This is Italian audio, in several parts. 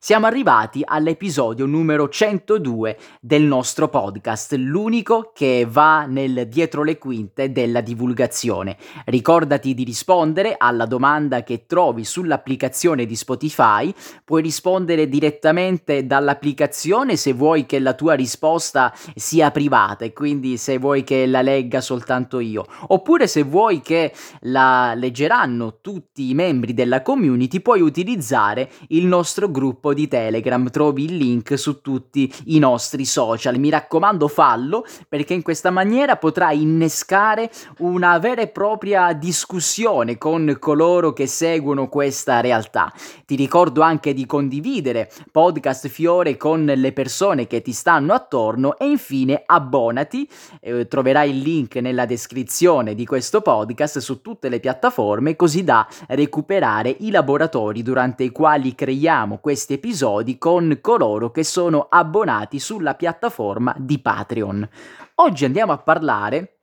Siamo arrivati all'episodio numero 102 del nostro podcast, l'unico che va nel dietro le quinte della divulgazione. Ricordati di rispondere alla domanda che trovi sull'applicazione di Spotify, puoi rispondere direttamente dall'applicazione se vuoi che la tua risposta sia privata e quindi se vuoi che la legga soltanto io, oppure se vuoi che la leggeranno tutti i membri della community, puoi utilizzare il nostro gruppo gruppo di Telegram, trovi il link su tutti i nostri social. Mi raccomando, fallo perché in questa maniera potrai innescare una vera e propria discussione con coloro che seguono questa realtà. Ti ricordo anche di condividere podcast Fiore con le persone che ti stanno attorno e infine abbonati. Eh, troverai il link nella descrizione di questo podcast su tutte le piattaforme così da recuperare i laboratori durante i quali creiamo questi episodi con coloro che sono abbonati sulla piattaforma di Patreon. Oggi andiamo a parlare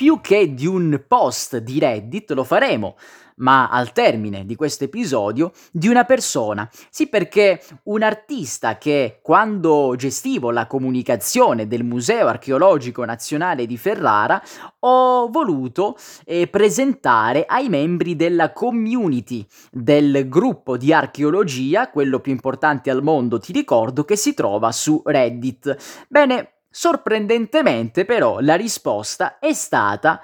più che di un post di Reddit, lo faremo ma al termine di questo episodio, di una persona. Sì, perché un artista che quando gestivo la comunicazione del Museo Archeologico Nazionale di Ferrara ho voluto eh, presentare ai membri della community del gruppo di archeologia, quello più importante al mondo, ti ricordo, che si trova su Reddit. Bene, sorprendentemente però la risposta è stata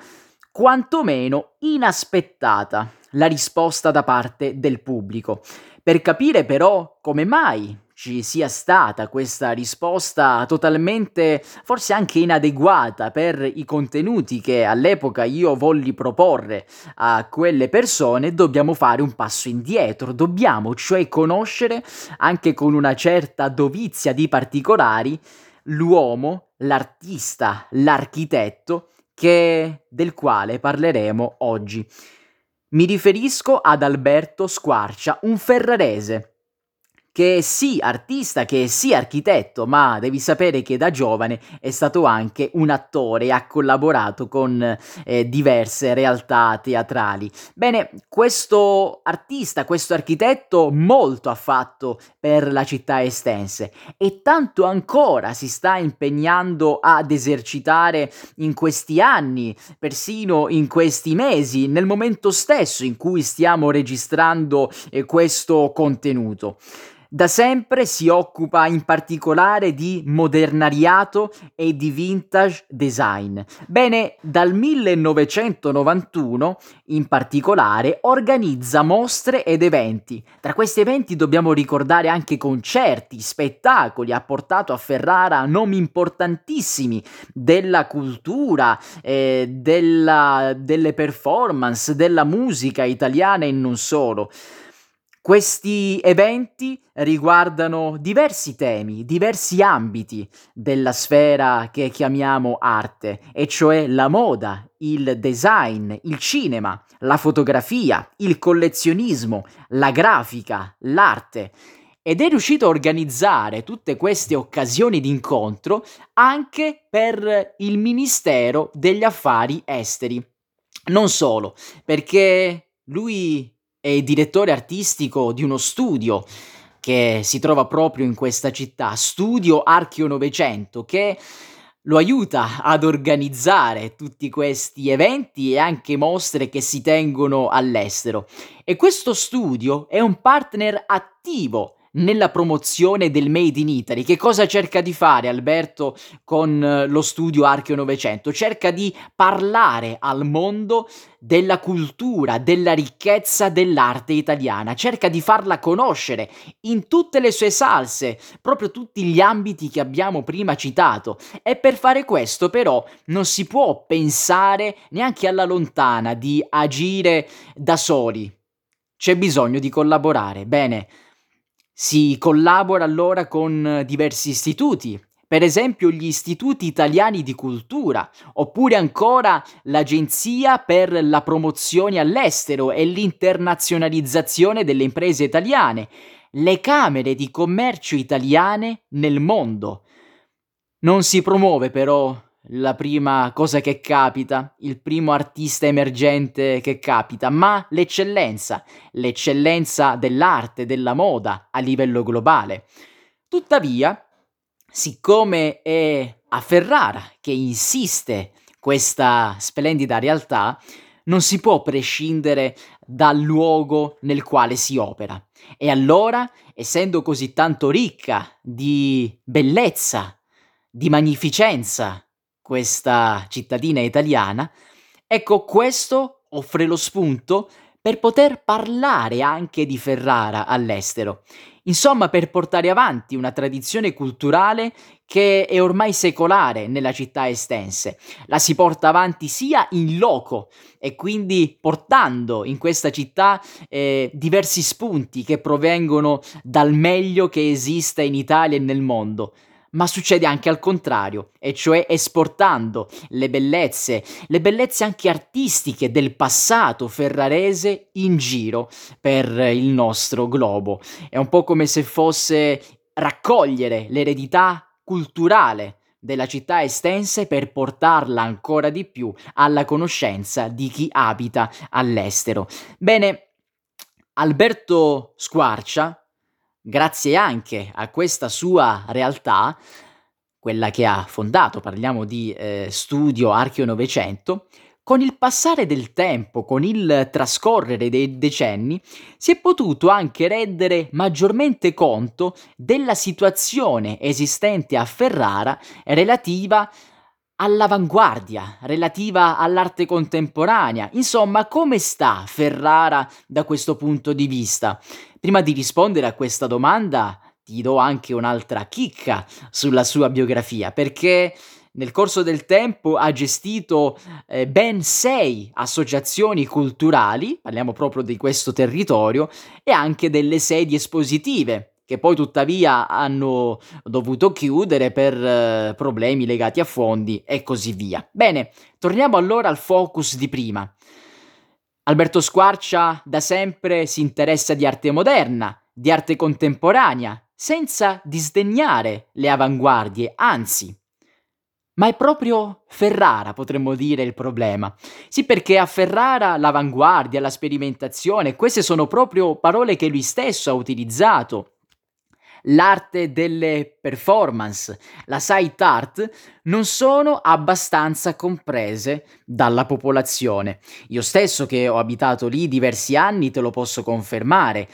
quantomeno inaspettata la risposta da parte del pubblico. Per capire però come mai ci sia stata questa risposta totalmente, forse anche inadeguata per i contenuti che all'epoca io volli proporre a quelle persone, dobbiamo fare un passo indietro, dobbiamo cioè conoscere anche con una certa dovizia di particolari l'uomo, l'artista, l'architetto che, del quale parleremo oggi. Mi riferisco ad Alberto Squarcia, un ferrarese che è sì artista, che è sì architetto, ma devi sapere che da giovane è stato anche un attore e ha collaborato con eh, diverse realtà teatrali. Bene, questo artista, questo architetto molto ha fatto per la città estense e tanto ancora si sta impegnando ad esercitare in questi anni, persino in questi mesi, nel momento stesso in cui stiamo registrando eh, questo contenuto. Da sempre si occupa in particolare di modernariato e di vintage design. Bene, dal 1991 in particolare organizza mostre ed eventi. Tra questi eventi dobbiamo ricordare anche concerti, spettacoli, ha portato a Ferrara nomi importantissimi della cultura, eh, della, delle performance, della musica italiana e non solo. Questi eventi riguardano diversi temi, diversi ambiti della sfera che chiamiamo arte, e cioè la moda, il design, il cinema, la fotografia, il collezionismo, la grafica, l'arte. Ed è riuscito a organizzare tutte queste occasioni di incontro anche per il Ministero degli Affari Esteri. Non solo, perché lui è direttore artistico di uno studio che si trova proprio in questa città, Studio Archeo Novecento, che lo aiuta ad organizzare tutti questi eventi e anche mostre che si tengono all'estero. E questo studio è un partner attivo nella promozione del Made in Italy. Che cosa cerca di fare Alberto con eh, lo studio Archeo Novecento? Cerca di parlare al mondo della cultura, della ricchezza dell'arte italiana, cerca di farla conoscere in tutte le sue salse, proprio tutti gli ambiti che abbiamo prima citato. E per fare questo però non si può pensare neanche alla lontana di agire da soli. C'è bisogno di collaborare. Bene, si collabora allora con diversi istituti, per esempio gli istituti italiani di cultura, oppure ancora l'Agenzia per la promozione all'estero e l'internazionalizzazione delle imprese italiane, le camere di commercio italiane nel mondo. Non si promuove però la prima cosa che capita, il primo artista emergente che capita, ma l'eccellenza, l'eccellenza dell'arte, della moda a livello globale. Tuttavia, siccome è a Ferrara che insiste questa splendida realtà, non si può prescindere dal luogo nel quale si opera. E allora, essendo così tanto ricca di bellezza, di magnificenza, questa cittadina italiana, ecco questo offre lo spunto per poter parlare anche di Ferrara all'estero. Insomma, per portare avanti una tradizione culturale che è ormai secolare nella città estense. La si porta avanti sia in loco e quindi portando in questa città eh, diversi spunti che provengono dal meglio che esiste in Italia e nel mondo ma succede anche al contrario, e cioè esportando le bellezze, le bellezze anche artistiche del passato ferrarese in giro per il nostro globo. È un po' come se fosse raccogliere l'eredità culturale della città estense per portarla ancora di più alla conoscenza di chi abita all'estero. Bene, Alberto Squarcia, grazie anche a questa sua realtà, quella che ha fondato, parliamo di eh, studio Archeo Novecento, con il passare del tempo, con il trascorrere dei decenni, si è potuto anche rendere maggiormente conto della situazione esistente a Ferrara relativa all'avanguardia, relativa all'arte contemporanea. Insomma, come sta Ferrara da questo punto di vista? Prima di rispondere a questa domanda, ti do anche un'altra chicca sulla sua biografia, perché nel corso del tempo ha gestito eh, ben sei associazioni culturali, parliamo proprio di questo territorio, e anche delle sedi espositive che poi tuttavia hanno dovuto chiudere per eh, problemi legati a fondi e così via. Bene, torniamo allora al focus di prima. Alberto Squarcia da sempre si interessa di arte moderna, di arte contemporanea, senza disdegnare le avanguardie, anzi. Ma è proprio Ferrara, potremmo dire, il problema. Sì, perché a Ferrara l'avanguardia, la sperimentazione, queste sono proprio parole che lui stesso ha utilizzato l'arte delle performance, la sight art, non sono abbastanza comprese dalla popolazione. Io stesso che ho abitato lì diversi anni te lo posso confermare.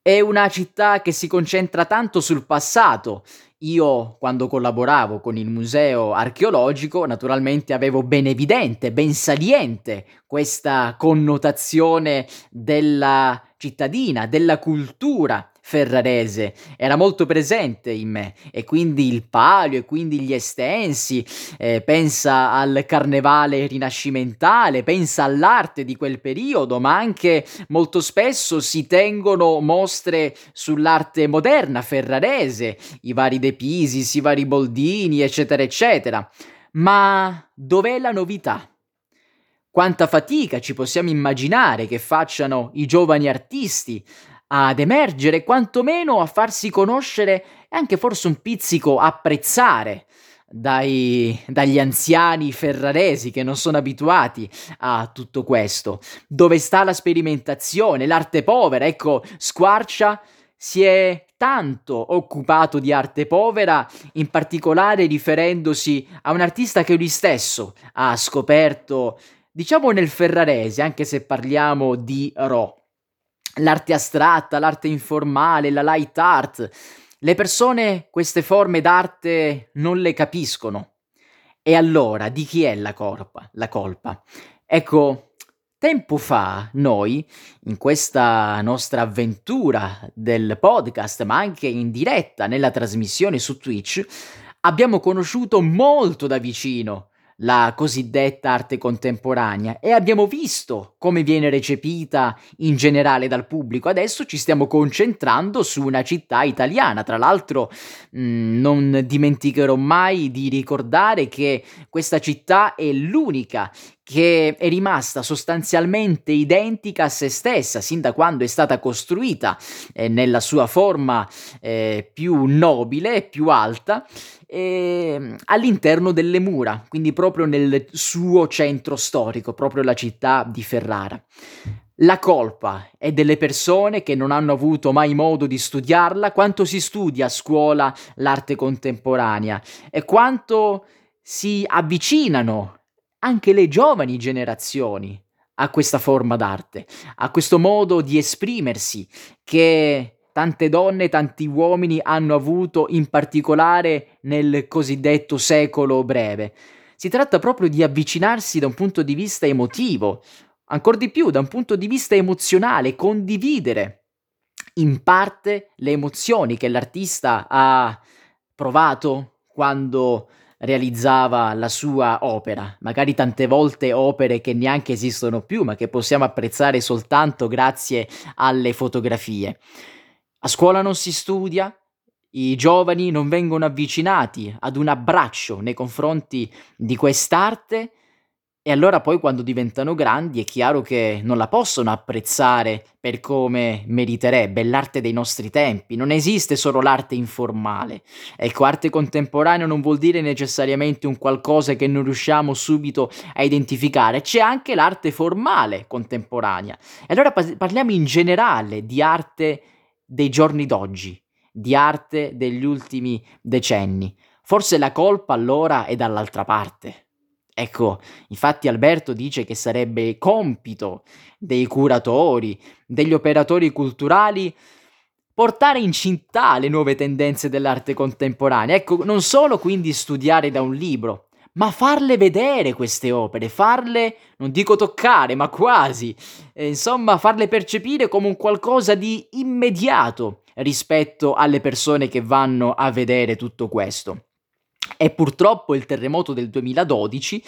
È una città che si concentra tanto sul passato. Io, quando collaboravo con il museo archeologico, naturalmente avevo ben evidente, ben saliente questa connotazione della cittadina, della cultura ferrarese era molto presente in me e quindi il palio e quindi gli estensi, eh, pensa al carnevale rinascimentale, pensa all'arte di quel periodo, ma anche molto spesso si tengono mostre sull'arte moderna ferrarese, i vari De Pisis, i vari Boldini, eccetera, eccetera. Ma dov'è la novità? Quanta fatica ci possiamo immaginare che facciano i giovani artisti ad emergere, quantomeno a farsi conoscere e anche forse un pizzico apprezzare dai, dagli anziani ferraresi che non sono abituati a tutto questo. Dove sta la sperimentazione, l'arte povera? Ecco, Squarcia si è tanto occupato di arte povera, in particolare riferendosi a un artista che lui stesso ha scoperto, diciamo nel ferrarese, anche se parliamo di Ro l'arte astratta, l'arte informale, la light art. Le persone queste forme d'arte non le capiscono. E allora di chi è la colpa? La colpa? Ecco, tempo fa noi, in questa nostra avventura del podcast, ma anche in diretta nella trasmissione su Twitch, abbiamo conosciuto molto da vicino la cosiddetta arte contemporanea e abbiamo visto come viene recepita in generale dal pubblico. Adesso ci stiamo concentrando su una città italiana. Tra l'altro mh, mm, non dimenticherò mai di ricordare che questa città è l'unica che è rimasta sostanzialmente identica a se stessa sin da quando è stata costruita eh, nella sua forma eh, più nobile, più alta eh, all'interno delle mura, quindi proprio nel suo centro storico, proprio la città di Ferrara. La colpa è delle persone che non hanno avuto mai modo di studiarla, quanto si studia a scuola l'arte contemporanea e quanto si avvicinano anche le giovani generazioni a questa forma d'arte, a questo modo di esprimersi che tante donne tanti uomini hanno avuto in particolare nel cosiddetto secolo breve. Si tratta proprio di avvicinarsi da un punto di vista emotivo, ancora di più da un punto di vista emozionale, condividere in parte le emozioni che l'artista ha provato quando realizzava la sua opera, magari tante volte opere che neanche esistono più, ma che possiamo apprezzare soltanto grazie alle fotografie. A scuola non si studia, i giovani non vengono avvicinati ad un abbraccio nei confronti di quest'arte e allora poi quando diventano grandi è chiaro che non la possono apprezzare per come meriterebbe, l'arte dei nostri tempi, non esiste solo l'arte informale. Ecco, arte contemporanea non vuol dire necessariamente un qualcosa che non riusciamo subito a identificare, c'è anche l'arte formale contemporanea. E allora parliamo in generale di arte dei giorni d'oggi, di arte degli ultimi decenni. Forse la colpa allora è dall'altra parte. Ecco, infatti Alberto dice che sarebbe compito dei curatori, degli operatori culturali, portare in città le nuove tendenze dell'arte contemporanea. Ecco, non solo quindi studiare da un libro, ma farle vedere queste opere, farle, non dico toccare, ma quasi, eh, insomma, farle percepire come un qualcosa di immediato rispetto alle persone che vanno a vedere tutto questo. E purtroppo il terremoto del 2012 eh,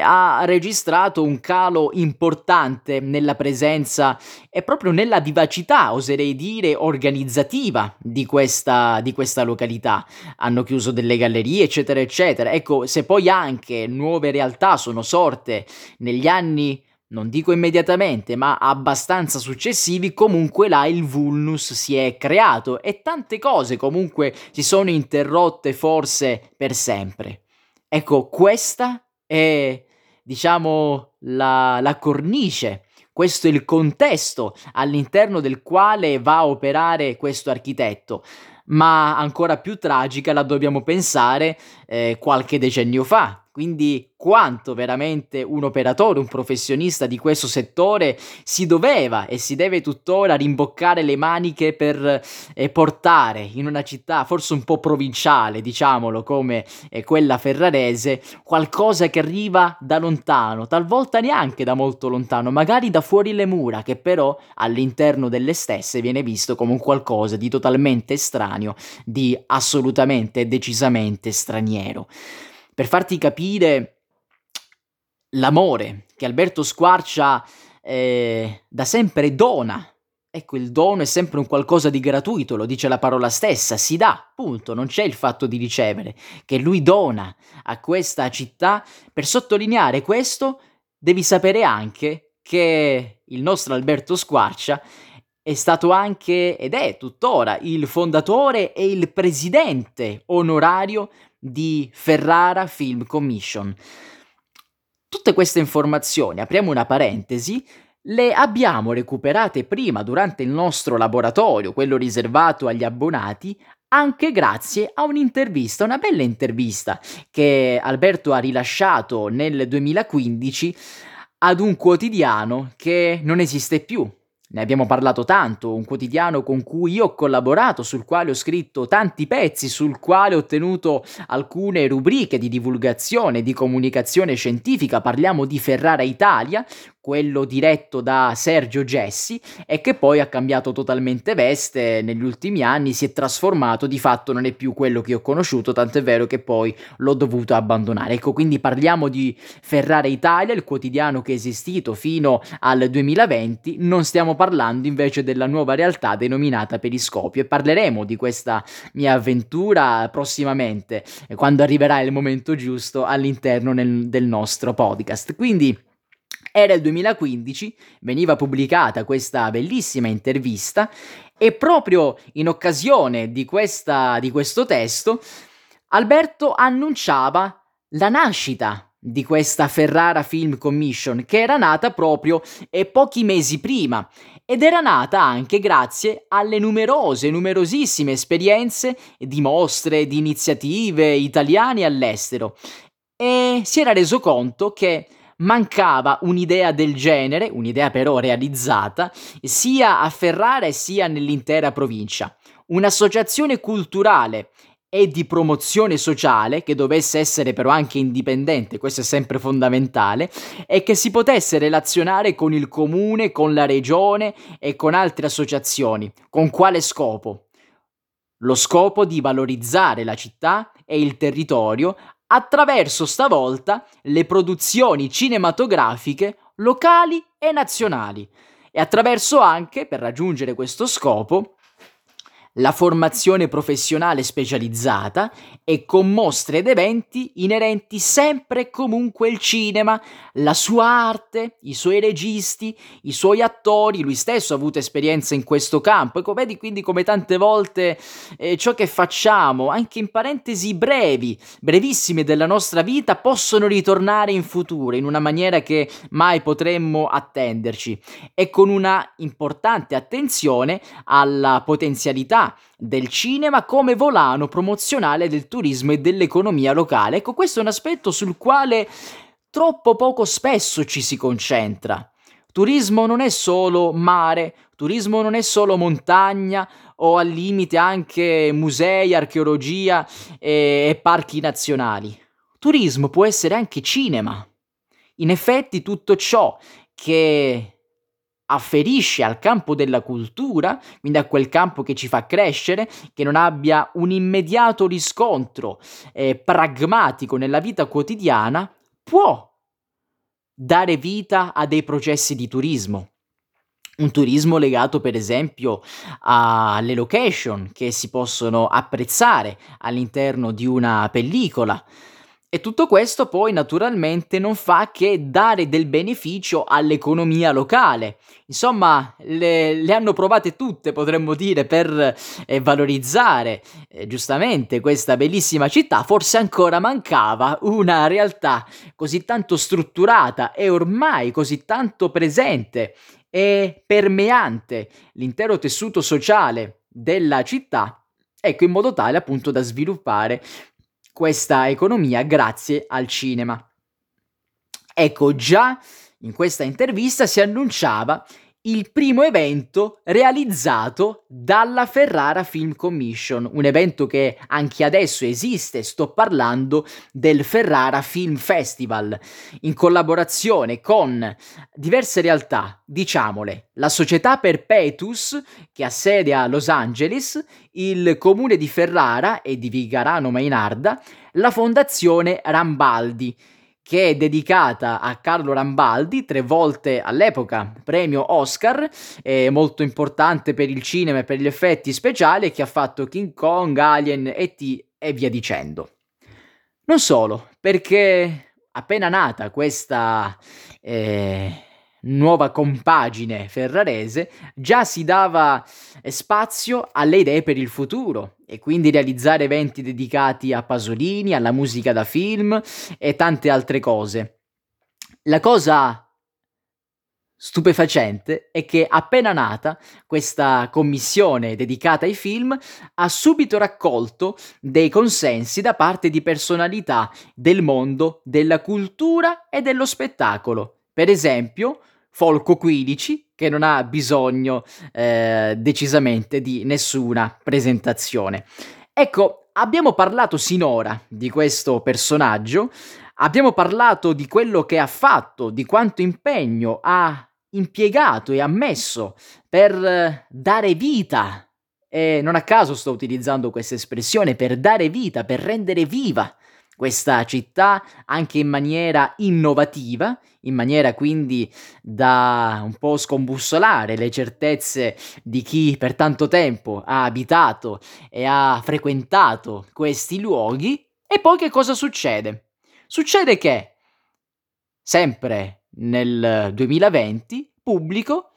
ha registrato un calo importante nella presenza e proprio nella vivacità, oserei dire, organizzativa di questa, di questa località. Hanno chiuso delle gallerie, eccetera, eccetera. Ecco, se poi anche nuove realtà sono sorte negli anni non dico immediatamente, ma abbastanza successivi, comunque là il vulnus si è creato e tante cose comunque si sono interrotte forse per sempre. Ecco, questa è, diciamo, la, la cornice questo è il contesto all'interno del quale va a operare questo architetto. Ma ancora più tragica la dobbiamo pensare eh, qualche decennio fa, quindi quanto veramente un operatore, un professionista di questo settore si doveva e si deve tuttora rimboccare le maniche per eh, portare in una città forse un po' provinciale, diciamolo, come eh, quella ferrarese, qualcosa che arriva da lontano, talvolta neanche da molto lontano, magari da fuori le mura, che però all'interno delle stesse viene visto come un qualcosa di totalmente estraneo, di assolutamente e decisamente straniero per farti capire l'amore che Alberto Squarcia eh, da sempre dona. Ecco, il dono è sempre un qualcosa di gratuito, lo dice la parola stessa, si dà, punto, non c'è il fatto di ricevere, che lui dona a questa città. Per sottolineare questo, devi sapere anche che il nostro Alberto Squarcia è stato anche ed è tuttora il fondatore e il presidente onorario di Ferrara Film Commission. Tutte queste informazioni, apriamo una parentesi, le abbiamo recuperate prima durante il nostro laboratorio, quello riservato agli abbonati, anche grazie a un'intervista, una bella intervista che Alberto ha rilasciato nel 2015 ad un quotidiano che non esiste più, ne abbiamo parlato tanto, un quotidiano con cui io ho collaborato, sul quale ho scritto tanti pezzi, sul quale ho ottenuto alcune rubriche di divulgazione, di comunicazione scientifica, parliamo di Ferrara Italia, quello diretto da Sergio Gessi e che poi ha cambiato totalmente veste negli ultimi anni, si è trasformato, di fatto non è più quello che ho conosciuto, tanto è vero che poi l'ho dovuto abbandonare. Ecco, quindi parliamo di Ferrara Italia, il quotidiano che è esistito fino al 2020, non stiamo parlando invece della nuova realtà denominata Periscopio e parleremo di questa mia avventura prossimamente, quando arriverà il momento giusto all'interno nel, del nostro podcast. Quindi era il 2015, veniva pubblicata questa bellissima intervista e proprio in occasione di, questa, di questo testo Alberto annunciava la nascita di questa Ferrara Film Commission che era nata proprio pochi mesi prima ed era nata anche grazie alle numerose, numerosissime esperienze di mostre, di iniziative italiane all'estero e si era reso conto che mancava un'idea del genere, un'idea però realizzata, sia a Ferrara sia nell'intera provincia. Un'associazione culturale e di promozione sociale, che dovesse essere però anche indipendente, questo è sempre fondamentale, e che si potesse relazionare con il comune, con la regione e con altre associazioni. Con quale scopo? Lo scopo di valorizzare la città e il territorio attraverso stavolta le produzioni cinematografiche locali e nazionali e attraverso anche, per raggiungere questo scopo, la formazione professionale specializzata e con mostre ed eventi inerenti sempre e comunque al cinema, la sua arte, i suoi registi, i suoi attori, lui stesso ha avuto esperienza in questo campo. Ecco, vedi quindi come tante volte eh, ciò che facciamo, anche in parentesi brevi, brevissime della nostra vita, possono ritornare in futuro in una maniera che mai potremmo attenderci e con una importante attenzione alla potenzialità del cinema come volano promozionale del turismo e dell'economia locale. Ecco, questo è un aspetto sul quale troppo poco spesso ci si concentra. Turismo non è solo mare, turismo non è solo montagna o al limite anche musei, archeologia e, e parchi nazionali. Turismo può essere anche cinema. In effetti tutto ciò che afferisce al campo della cultura, quindi a quel campo che ci fa crescere, che non abbia un immediato riscontro eh, pragmatico nella vita quotidiana, può dare vita a dei processi di turismo. Un turismo legato per esempio alle location che si possono apprezzare all'interno di una pellicola, e tutto questo poi naturalmente non fa che dare del beneficio all'economia locale. Insomma, le, le hanno provate tutte, potremmo dire, per eh, valorizzare eh, giustamente questa bellissima città. Forse ancora mancava una realtà così tanto strutturata e ormai così tanto presente e permeante l'intero tessuto sociale della città ecco in modo tale appunto da sviluppare questa economia grazie al cinema. Ecco, già in questa intervista si annunciava il primo evento realizzato dalla Ferrara Film Commission, un evento che anche adesso esiste, sto parlando del Ferrara Film Festival, in collaborazione con diverse realtà, diciamole, la società Perpetus, che ha sede a Los Angeles, il comune di Ferrara e di Vigarano Mainarda, la fondazione Rambaldi, che è dedicata a Carlo Rambaldi, tre volte all'epoca premio Oscar, eh, molto importante per il cinema e per gli effetti speciali, che ha fatto King Kong, Alien, E.T. e via dicendo. Non solo, perché appena nata questa eh, nuova compagine ferrarese, già si dava eh, spazio alle idee per il futuro e quindi realizzare eventi dedicati a Pasolini, alla musica da film e tante altre cose. La cosa stupefacente è che appena nata questa commissione dedicata ai film ha subito raccolto dei consensi da parte di personalità del mondo della cultura e dello spettacolo. Per esempio, Folco 15, che non ha bisogno eh, decisamente di nessuna presentazione. Ecco, abbiamo parlato sinora di questo personaggio, abbiamo parlato di quello che ha fatto, di quanto impegno ha impiegato e ha messo per eh, dare vita, e non a caso sto utilizzando questa espressione, per dare vita, per rendere viva questa città anche in maniera innovativa, in maniera quindi da un po' scombussolare le certezze di chi per tanto tempo ha abitato e ha frequentato questi luoghi. E poi che cosa succede? Succede che, sempre nel 2020, pubblico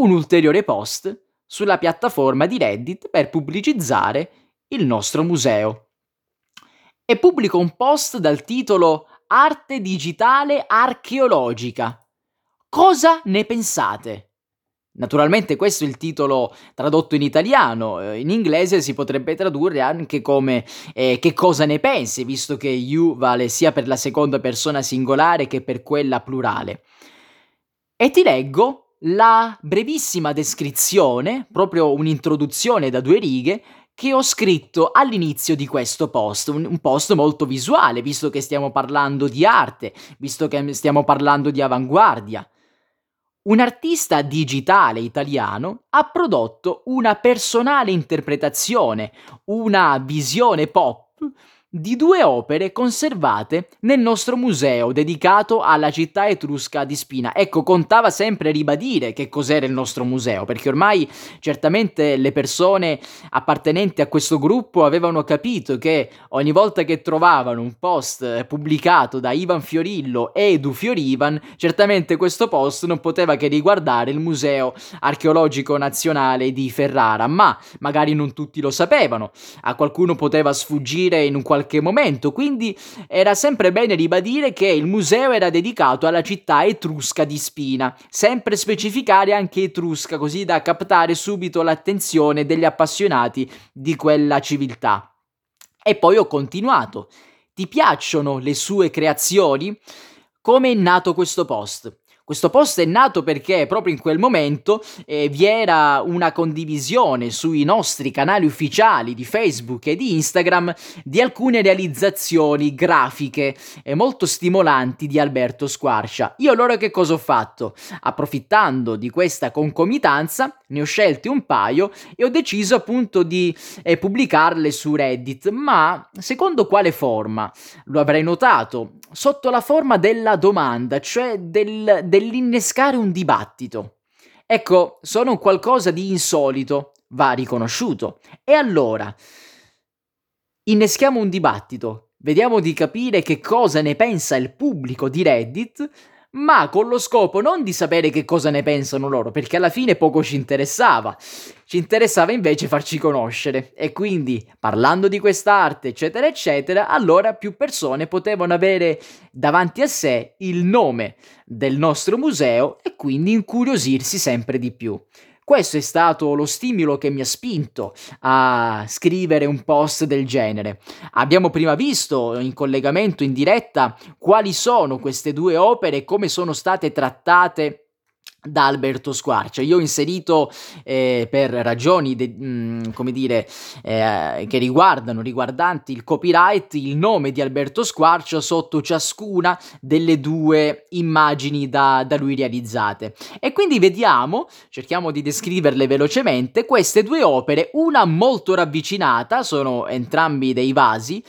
un ulteriore post sulla piattaforma di Reddit per pubblicizzare il nostro museo e pubblico un post dal titolo Arte digitale archeologica. Cosa ne pensate? Naturalmente questo è il titolo tradotto in italiano, eh, in inglese si potrebbe tradurre anche come eh, che cosa ne pensi, visto che you vale sia per la seconda persona singolare che per quella plurale. E ti leggo la brevissima descrizione, proprio un'introduzione da due righe, che ho scritto all'inizio di questo post, un, un, post molto visuale, visto che stiamo parlando di arte, visto che stiamo parlando di avanguardia. Un artista digitale italiano ha prodotto una personale interpretazione, una visione pop di due opere conservate nel nostro museo dedicato alla città etrusca di Spina. Ecco, contava sempre ribadire che cos'era il nostro museo, perché ormai certamente le persone appartenenti a questo gruppo avevano capito che ogni volta che trovavano un post pubblicato da Ivan Fiorillo e Edu Fiorivan, certamente questo post non poteva che riguardare il Museo Archeologico Nazionale di Ferrara, ma magari non tutti lo sapevano, a qualcuno poteva sfuggire in un qualche qualche momento, quindi era sempre bene ribadire che il museo era dedicato alla città etrusca di Spina, sempre specificare anche etrusca così da captare subito l'attenzione degli appassionati di quella civiltà. E poi ho continuato. Ti piacciono le sue creazioni? Come è nato questo post? Questo post è nato perché proprio in quel momento eh, vi era una condivisione sui nostri canali ufficiali di Facebook e di Instagram di alcune realizzazioni grafiche eh, molto stimolanti di Alberto Squarcia. Io allora che cosa ho fatto? Approfittando di questa concomitanza, ne ho scelte un paio e ho deciso appunto di eh, pubblicarle su Reddit, ma secondo quale forma? Lo avrei notato, sotto la forma della domanda, cioè del, dell'innescare un dibattito. Ecco, sono qualcosa di insolito, va riconosciuto. E allora, inneschiamo un dibattito, vediamo di capire che cosa ne pensa il pubblico di Reddit ma con lo scopo non di sapere che cosa ne pensano loro, perché alla fine poco ci interessava. Ci interessava invece farci conoscere e quindi parlando di quest'arte, eccetera, eccetera, allora più persone potevano avere davanti a sé il nome del nostro museo e quindi incuriosirsi sempre di più. Questo è stato lo stimolo che mi ha spinto a scrivere un post del genere. Abbiamo prima visto in collegamento in diretta quali sono queste due opere e come sono state trattate da Alberto Squarcia. Io ho inserito eh, per ragioni de, mh, come dire, eh, che riguardano, riguardanti il copyright, il nome di Alberto Squarcia sotto ciascuna delle due immagini da, da lui realizzate. E quindi vediamo, cerchiamo di descriverle velocemente, queste due opere, una molto ravvicinata, sono entrambi dei vasi,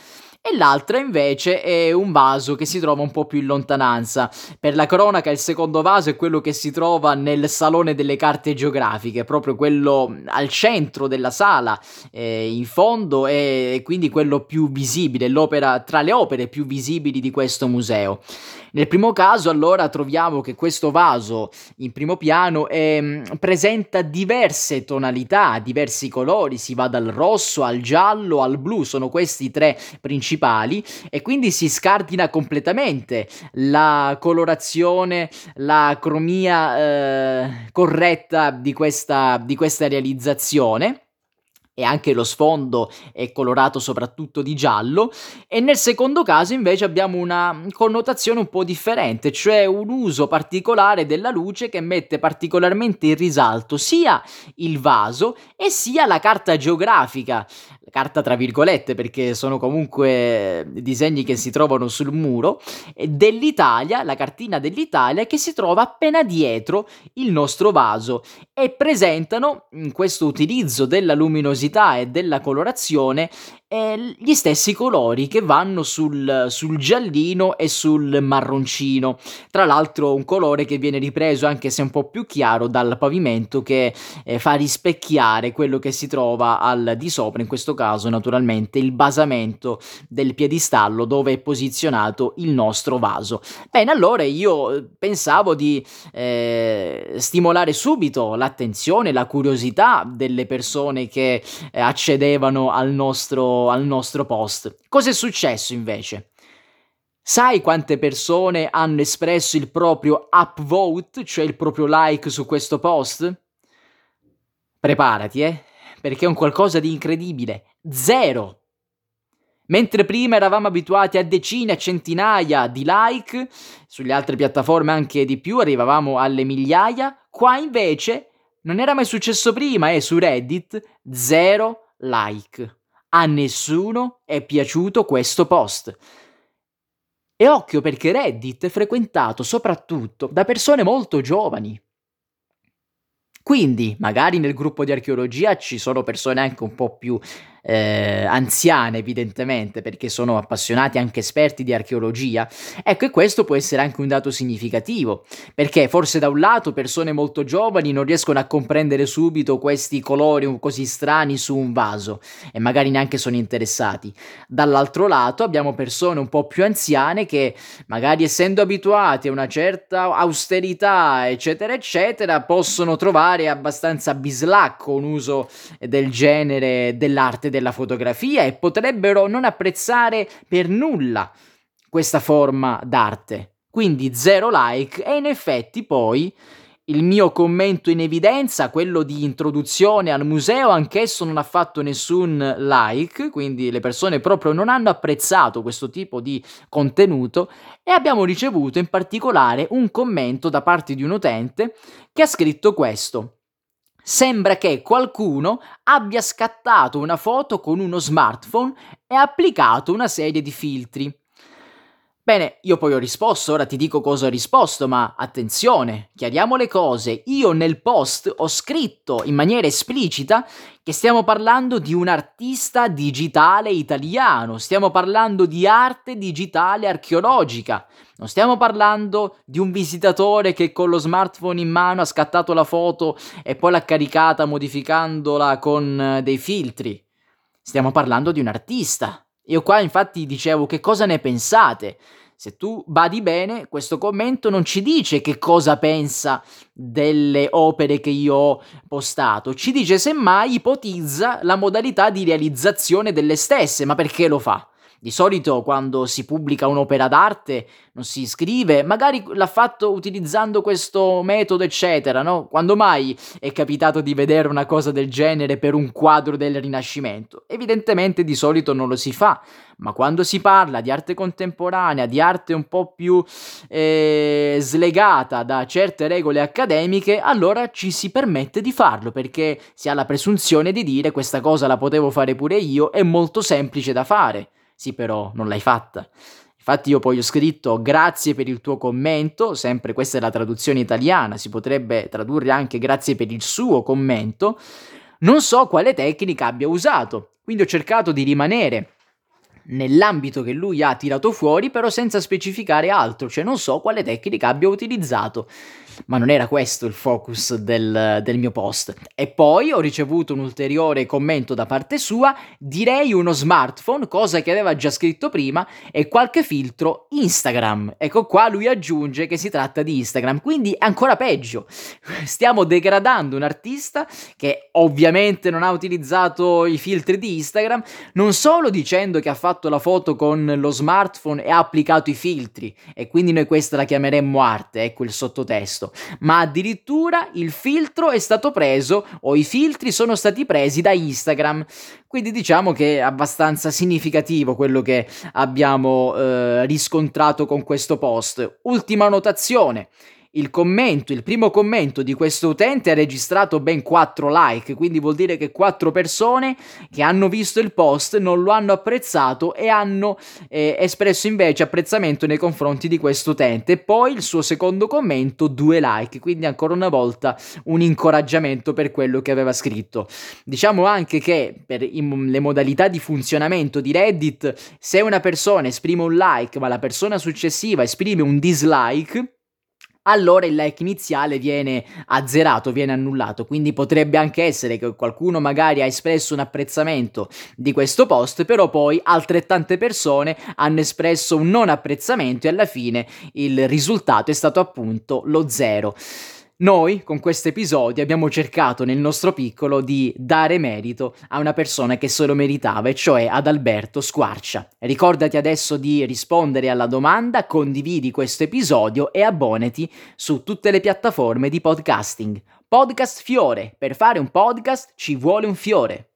e l'altra invece è un vaso che si trova un po' più in lontananza. Per la cronaca il secondo vaso è quello che si trova nel salone delle carte geografiche, proprio quello al centro della sala, eh, in fondo e quindi quello più visibile, l'opera tra le opere più visibili di questo museo. Nel primo caso allora troviamo che questo vaso in primo piano eh, presenta diverse tonalità, diversi colori, si va dal rosso al giallo al blu, sono questi i tre principali e quindi si scardina completamente la colorazione, la cromia eh, corretta di questa, di questa realizzazione e anche lo sfondo è colorato soprattutto di giallo. E nel secondo caso invece abbiamo una connotazione un po' differente, cioè un uso particolare della luce che mette particolarmente in risalto sia il vaso e sia la carta geografica carta tra virgolette perché sono comunque disegni che si trovano sul muro, dell'Italia, la cartina dell'Italia che si trova appena dietro il nostro vaso e presentano in questo utilizzo della luminosità e della colorazione eh, gli stessi colori che vanno sul, sul, giallino e sul marroncino. Tra l'altro un colore che viene ripreso anche se un po' più chiaro dal pavimento che eh, fa rispecchiare quello che si trova al di sopra, in questo caso naturalmente il basamento del piedistallo dove è posizionato il nostro vaso. Bene, allora io pensavo di eh, stimolare subito l'attenzione, la curiosità delle persone che eh, accedevano al nostro, al nostro post. Cosa è successo invece? Sai quante persone hanno espresso il proprio upvote, cioè il proprio like su questo post? Preparati, eh, perché è un qualcosa di incredibile. Zero! Mentre prima eravamo abituati a decine, centinaia di like, sulle altre piattaforme anche di più, arrivavamo alle migliaia, qua invece non era mai successo prima e eh, su Reddit zero like. A nessuno è piaciuto questo post. E occhio perché Reddit è frequentato soprattutto da persone molto giovani. Quindi, magari nel gruppo di archeologia ci sono persone anche un po' più eh, anziane evidentemente perché sono appassionati anche esperti di archeologia, ecco e questo può essere anche un dato significativo perché forse da un lato persone molto giovani non riescono a comprendere subito questi colori così strani su un vaso e magari neanche sono interessati, dall'altro lato abbiamo persone un po' più anziane che magari essendo abituati a una certa austerità eccetera eccetera possono trovare abbastanza bislacco un uso del genere dell'arte della fotografia e potrebbero non apprezzare per nulla questa forma d'arte. Quindi zero like e in effetti poi il mio commento in evidenza, quello di introduzione al museo, anch'esso non ha fatto nessun like, quindi le persone proprio non hanno apprezzato questo tipo di contenuto e abbiamo ricevuto in particolare un commento da parte di un utente che ha scritto questo. Sembra che qualcuno abbia scattato una foto con uno smartphone e applicato una serie di filtri. Bene, io poi ho risposto, ora ti dico cosa ho risposto, ma attenzione, chiariamo le cose. Io nel post ho scritto in maniera esplicita che stiamo parlando di un artista digitale italiano, stiamo parlando di arte digitale archeologica, non stiamo parlando di un visitatore che con lo smartphone in mano ha scattato la foto e poi l'ha caricata modificandola con eh, dei filtri. Stiamo parlando di un artista. Io qua infatti dicevo che cosa ne pensate. Se tu badi bene, questo commento non ci dice che cosa pensa delle opere che io ho postato, ci dice semmai ipotizza la modalità di realizzazione delle stesse, ma perché lo fa? Di solito quando si pubblica un'opera d'arte non si scrive, magari l'ha fatto utilizzando questo metodo, eccetera, no? Quando mai è capitato di vedere una cosa del genere per un quadro del Rinascimento? Evidentemente di solito non lo si fa, ma quando si parla di arte contemporanea, di arte un po' più eh, slegata da certe regole accademiche, allora ci si permette di farlo perché si ha la presunzione di dire questa cosa la potevo fare pure io, è molto semplice da fare. Sì, però non l'hai fatta. Infatti io poi ho scritto grazie per il tuo commento, sempre questa è la traduzione italiana, si potrebbe tradurre anche grazie per il suo commento. Non so quale tecnica abbia usato, quindi ho cercato di rimanere nell'ambito che lui ha tirato fuori, però senza specificare altro, cioè non so quale tecnica abbia utilizzato. Ma non era questo il focus del, del, mio post. E poi ho ricevuto un ulteriore commento da parte sua, direi uno smartphone, cosa che aveva già scritto prima, e qualche filtro Instagram. Ecco qua lui aggiunge che si tratta di Instagram, quindi ancora peggio. Stiamo degradando un artista che ovviamente non ha utilizzato i filtri di Instagram, non solo dicendo che ha fatto la foto con lo smartphone e ha applicato i filtri, e quindi noi questa la chiameremmo arte, ecco il sottotesto ma addirittura il filtro è stato preso o i filtri sono stati presi da Instagram. Quindi diciamo che è abbastanza significativo quello che abbiamo eh, riscontrato con questo post. Ultima notazione il commento, il primo commento di questo utente ha registrato ben 4 like, quindi vuol dire che 4 persone che hanno visto il post non lo hanno apprezzato e hanno eh, espresso invece apprezzamento nei confronti di questo utente. poi il suo secondo commento, 2 like, quindi ancora una volta un incoraggiamento per quello che aveva scritto. Diciamo anche che per in, le modalità di funzionamento di Reddit, se una persona esprime un like ma la persona successiva esprime un dislike, allora il like iniziale viene azzerato, viene annullato. Quindi potrebbe anche essere che qualcuno magari ha espresso un apprezzamento di questo post, però poi altrettante persone hanno espresso un non apprezzamento e alla fine il risultato è stato appunto lo zero. Noi, con questo episodio, abbiamo cercato nel nostro piccolo di dare merito a una persona che se lo meritava, e cioè ad Alberto Squarcia. Ricordati adesso di rispondere alla domanda, condividi questo episodio e abbonati su tutte le piattaforme di podcasting. Podcast Fiore. Per fare un podcast ci vuole un fiore.